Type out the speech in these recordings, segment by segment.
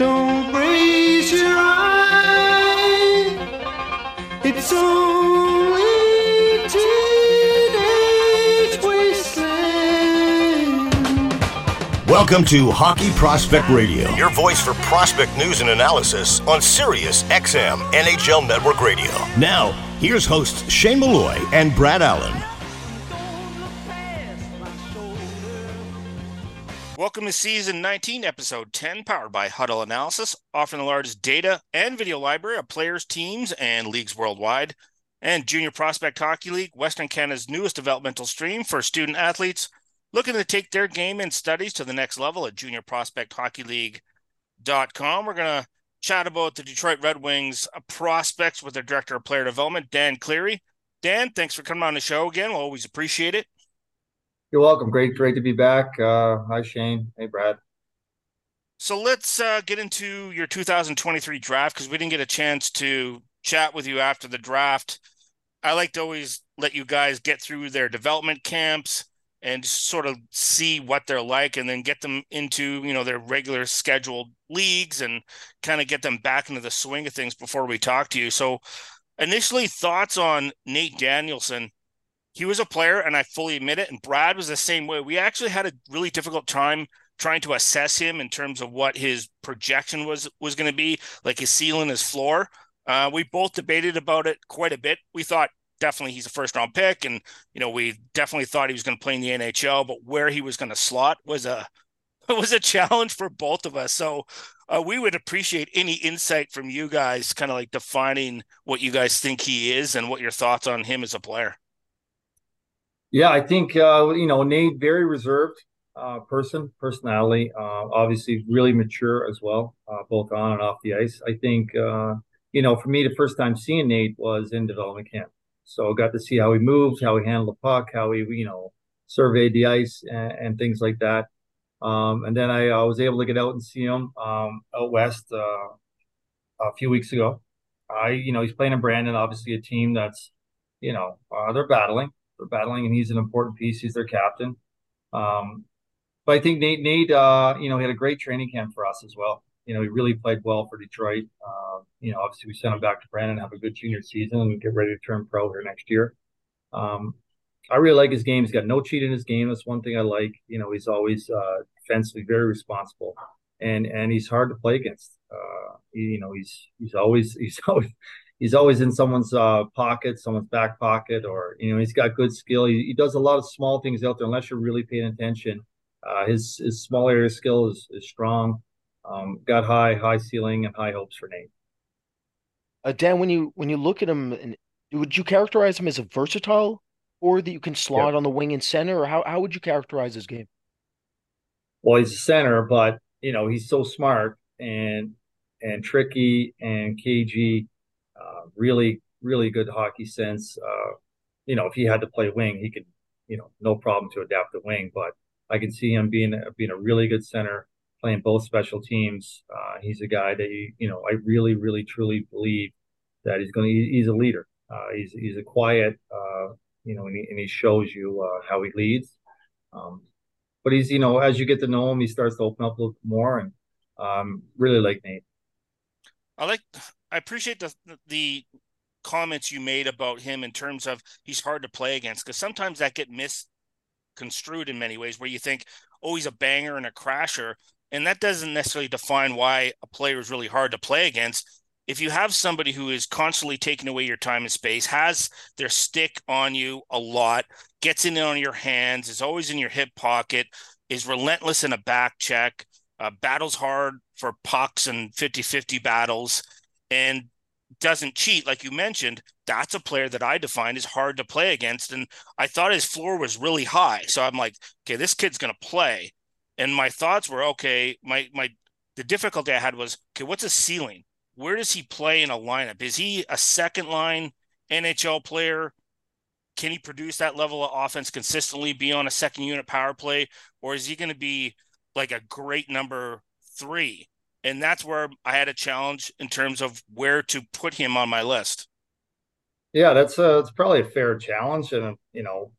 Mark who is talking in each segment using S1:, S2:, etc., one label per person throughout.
S1: Don't raise your eye. It's only teenage wasteland.
S2: Welcome to Hockey Prospect Radio, your voice for prospect news and analysis on Sirius XM NHL Network Radio. Now, here's hosts Shane Malloy and Brad Allen.
S3: Welcome to season 19, episode 10, powered by Hudl Analysis, offering the largest data and video library of players, teams, and leagues worldwide. And Junior Prospect Hockey League, Western Canada's newest developmental stream for student athletes looking to take their game and studies to the next level at juniorprospecthockeyleague.com. We're going to chat about the Detroit Red Wings prospects with their director of player development, Dan Cleary. Dan, thanks for coming on the show again. We'll always appreciate it.
S4: You're welcome. Great, great to be back. Uh, hi, Shane. Hey, Brad.
S3: So let's uh, get into your 2023 draft because we didn't get a chance to chat with you after the draft. I like to always let you guys get through their development camps and sort of see what they're like and then get them into you know their regular scheduled leagues and kind of get them back into the swing of things before we talk to you so initially thoughts on nate danielson he was a player, and I fully admit it. And Brad was the same way. We actually had a really difficult time trying to assess him in terms of what his projection was was going to be, like his ceiling, his floor. Uh, we both debated about it quite a bit. We thought definitely he's a first round pick, and you know we definitely thought he was going to play in the NHL, but where he was going to slot was a was a challenge for both of us. So uh, we would appreciate any insight from you guys, kind of like defining what you guys think he is and what your thoughts on him as a player.
S4: Yeah, I think uh, you know Nate, very reserved uh, person, personality. Uh, obviously, really mature as well, uh, both on and off the ice. I think uh, you know, for me, the first time seeing Nate was in development camp, so got to see how he moves, how he handled the puck, how he you know surveyed the ice and, and things like that. Um, and then I uh, was able to get out and see him um, out west a few weeks ago. I, you know, he's playing in Brandon, obviously a team that's, you know, they're battling battling, and he's an important piece. He's their captain. Um, but I think Nate, Nate, uh, you know, he had a great training camp for us as well. You know, he really played well for Detroit. Uh, you know, obviously we sent him back to Brandon, have a good junior season, and get ready to turn pro here next year. Um, I really like his game. He's got no cheat in his game. That's one thing I like. You know, he's always uh, defensively very responsible, and and he's hard to play against. Uh, you know, he's he's always he's always he's always in someone's uh, pocket, someone's back pocket, or you know he's got good skill. He, he, does a lot of small things out there. Unless you're really paying attention, uh, his his small area skill is is strong. Um, got high high ceiling and high hopes for Nate.
S5: Uh, Dan, when you when you look at him, and would you characterize him as a versatile, or that you can slot yep. on the wing and center, or how how would you characterize his game?
S4: Well, he's a center, but you know he's so smart and and tricky and cagey really, really good hockey sense. Uh, you know, if he had to play wing, he could, you know, no problem to adapt the wing. But I can see him being being a really good center, playing both special teams. Uh, he's a guy that you, you know, I really, really, truly believe that he's going to. He's a leader. Uh, he's he's a quiet, uh, you know, and he, and he shows you uh, how he leads. Um, but he's, you know, as you get to know him, he starts to open up a little more, and um, really like Nate.
S3: I like I appreciate the the comments you made about him in terms of he's hard to play against because sometimes that get misconstrued in many ways where you think oh he's a banger and a crasher and that doesn't necessarily define why a player is really hard to play against. If you have somebody who is constantly taking away your time and space has their stick on you a lot gets in on your hands is always in your hip pocket is relentless in a back check uh, battles hard for pucks and 50-50 battles and doesn't cheat, like you mentioned, that's a player that I define as hard to play against. And I thought his floor was really high. So I'm like, okay, this kid's gonna play. And my thoughts were, okay, my my the difficulty I had was, okay, what's his ceiling? Where does he play in a lineup? Is he a second line NHL player? Can he produce that level of offense consistently, be on a second unit power play? Or is he going to be like a great number three? And that's where I had a challenge in terms of where to put him on my list.
S4: Yeah, that's a, it's probably a fair challenge, and you know,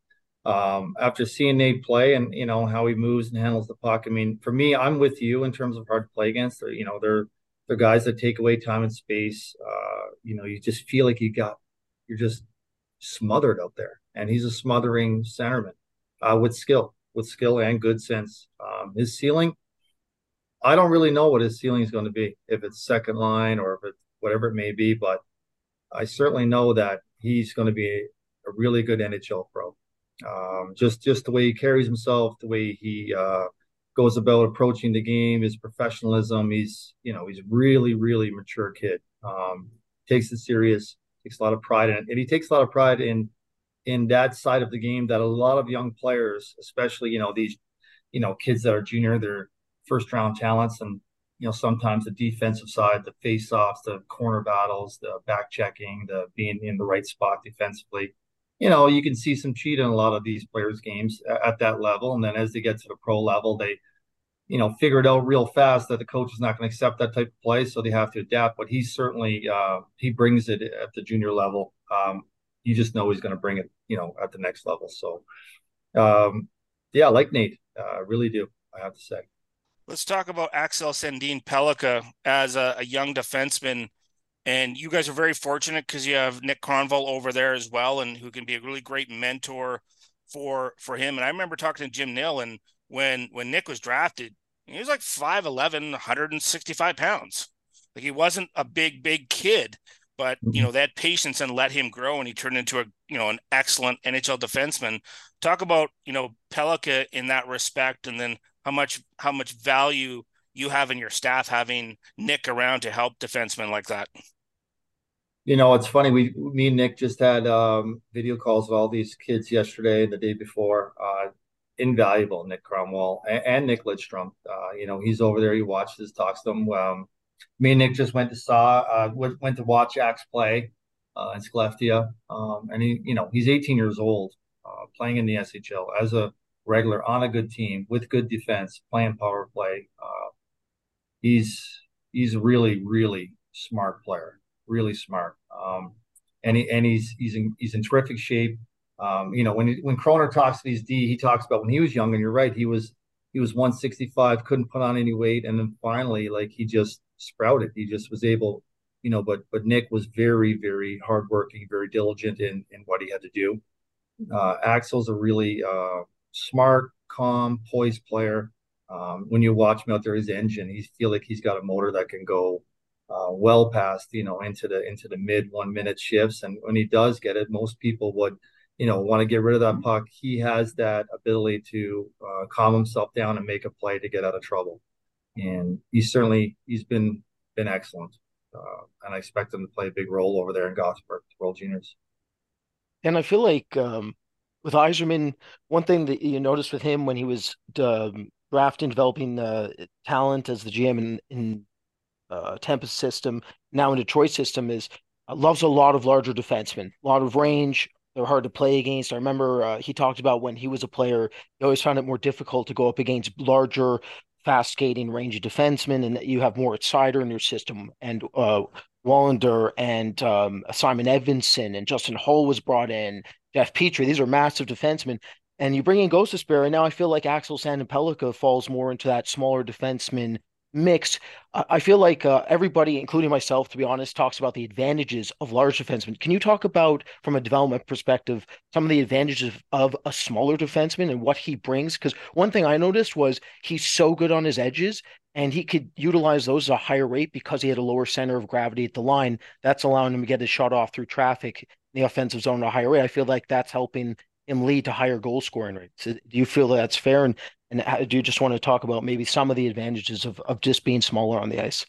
S4: um, after seeing Nate play and you know how he moves and handles the puck, I mean, for me, I'm with you in terms of hard to play against. They're, you know, they're they're guys that take away time and space. Uh, you know, you just feel like you got you're just smothered out there, and he's a smothering centerman uh, with skill, with skill and good sense. Um, his ceiling, I don't really know what his ceiling is going to be, if it's second line or if it's whatever it may be, but I certainly know that he's going to be a really good NHL pro. Um, just just the way he carries himself, the way he uh, goes about approaching the game, his professionalism. He's you know he's really really mature kid. Um, takes it serious, takes a lot of pride in it, and he takes a lot of pride in in that side of the game that a lot of young players, especially you know these you know kids that are junior, they're first round talents, and you know sometimes the defensive side, the face offs, the corner battles, the back checking, the being in the right spot defensively you know, you can see some cheat in a lot of these players' games at that level. And then as they get to the pro level, they, you know, figure it out real fast that the coach is not going to accept that type of play, so they have to adapt. But he certainly uh, he brings it at the junior level. Um, you just know he's going to bring it, you know, at the next level. So, um, yeah, like Nate, uh, really do. I have to say.
S3: Let's talk about Axel Sandin Pellikka as a, a young defenseman and you guys are very fortunate because you have Nick Kronwall over there as well, and who can be a really great mentor for for him. And I remember talking to Jim Nill, and when when Nick was drafted, he was like 5'11", 165 pounds. Like he wasn't a big, big kid, but you mm-hmm. know, that patience and let him grow, and he turned into a you know an excellent NHL defenseman. Talk about you know Pellikka in that respect, and then how much how much value you have in your staff having Nick around to help defensemen like that?
S4: You know, it's funny. We, me and Nick just had um, video calls with all these kids yesterday and the day before. Uh, invaluable, Nick Kronwall and, and Nick Lidstrom. Uh, you know, he's over there. He watches, talks to them. Um, me and Nick just went to saw, uh, went, went to watch Axe play uh, in Skellefteå. Um, and he, you know, he's 18 years old, uh, playing in the SHL as a regular on a good team with good defense, playing power play. Uh, he's he's a really really smart player, really smart. Um, and he, and he's he's in he's in terrific shape. Um, you know, when he, when Kroner talks to these D, he talks about when he was young, and you're right, he was he was 165, couldn't put on any weight, and then finally, like he just sprouted. He just was able, you know. But but Nick was very very hardworking, very diligent in in what he had to do. Uh, Axel's a really uh, smart, calm, poised player. Um, when you watch him out there, his engine, he feel like he's got a motor that can go uh, well past, you know, into the into the mid one minute shifts. And when he does get it, most people would, you know, want to get rid of that puck. He has that ability to uh, calm himself down and make a play to get out of trouble. And he's certainly he's been been excellent, uh, and I expect him to play a big role over there in Gothenburg, World Juniors.
S5: And I feel like um, with Yzerman, one thing that you noticed with him when he was um, drafting, developing talent as the GM in, in uh, Tampa's system, now in Detroit system, is uh, loves a lot of larger defensemen, a lot of range. They're hard to play against. I remember uh, he talked about when he was a player, he always found it more difficult to go up against larger, fast skating, rangy defensemen, and that you have Mo Seider in your system. And uh, Wallinder and um, Simon Edvinsson and Justin Holl was brought in. Jeff Petry. these are massive defensemen. And you bring in Ghost Gostisbehere, and now I feel like Axel Sandin falls more into that smaller defenseman mix. I feel like uh, everybody, including myself, to be honest, talks about the advantages of large defensemen. Can you talk about, from a development perspective, some of the advantages of a smaller defenseman and what he brings? Because one thing I noticed was he's so good on his edges, and he could utilize those at a higher rate because he had a lower center of gravity at the line. That's allowing him to get his shot off through traffic the offensive zone at a higher rate. I feel like that's helping him lead to higher goal scoring rates. Do you feel that's fair? And and do you just want to talk about maybe some of the advantages of of just being smaller on the ice?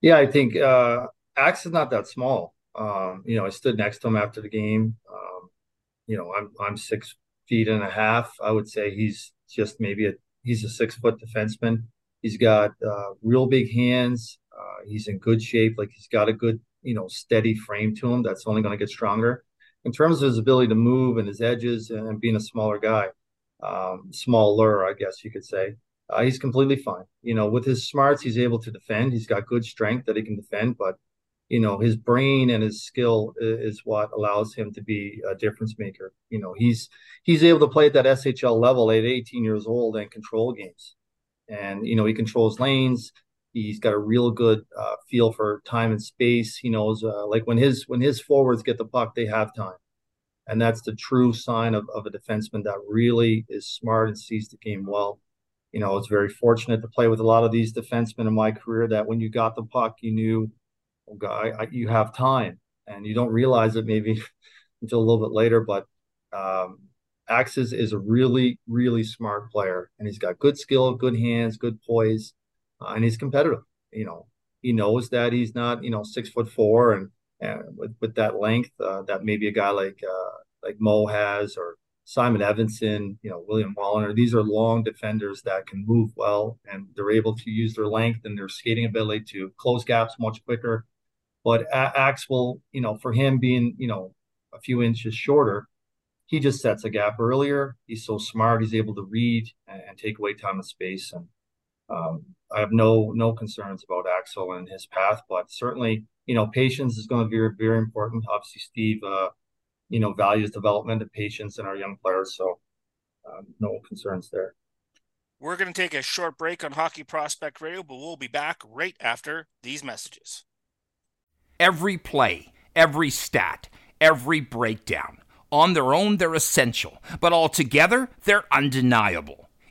S4: Yeah, I think uh, Axe is not that small. Um, you know, I stood next to him after the game. Um, you know, I'm I'm six feet and a half. I would say he's just maybe a he's a six foot defenseman. He's got uh, real big hands. Uh, he's in good shape. Like he's got a good, you know, steady frame to him. That's only going to get stronger in terms of his ability to move and his edges and being a smaller guy, um, smaller, I guess you could say, uh, he's completely fine. You know, with his smarts, he's able to defend. He's got good strength that he can defend, but you know his brain and his skill is what allows him to be a difference maker you know he's he's able to play at that shl level at 18 years old and control games and you know he controls lanes he's got a real good uh, feel for time and space he knows uh, like when his when his forwards get the puck they have time. And that's the true sign of, of a defenseman that really is smart and sees the game well. You know, I was very fortunate to play with a lot of these defensemen in my career that when you got the puck, you knew oh God, I, you have time, and you don't realize it maybe until a little bit later. But um, Axis is a really, really smart player, and he's got good skill, good hands, good poise, uh, and he's competitive. You know, he knows that he's not, you know, six foot four, and, and with, with that length uh, that maybe a guy like uh, like Mo has, or Simon Edvinsson, you know, William Wallinder. These are long defenders that can move well, and they're able to use their length and their skating ability to close gaps much quicker but Axel, you know, for him being, you know, a few inches shorter, he just sets a gap earlier. He's so smart. He's able to read and, and take away time and space. And um, I have no no concerns about Axel and his path, but certainly, you know, patience is going to be very, very important. Obviously, Steve, uh, you know, values development and patience in our young players. So um, no concerns there.
S3: We're going to take a short break on Hockey Prospect Radio, but we'll be back right after these messages.
S6: Every play, every stat, every breakdown. On their own, they're essential, but altogether, they're undeniable.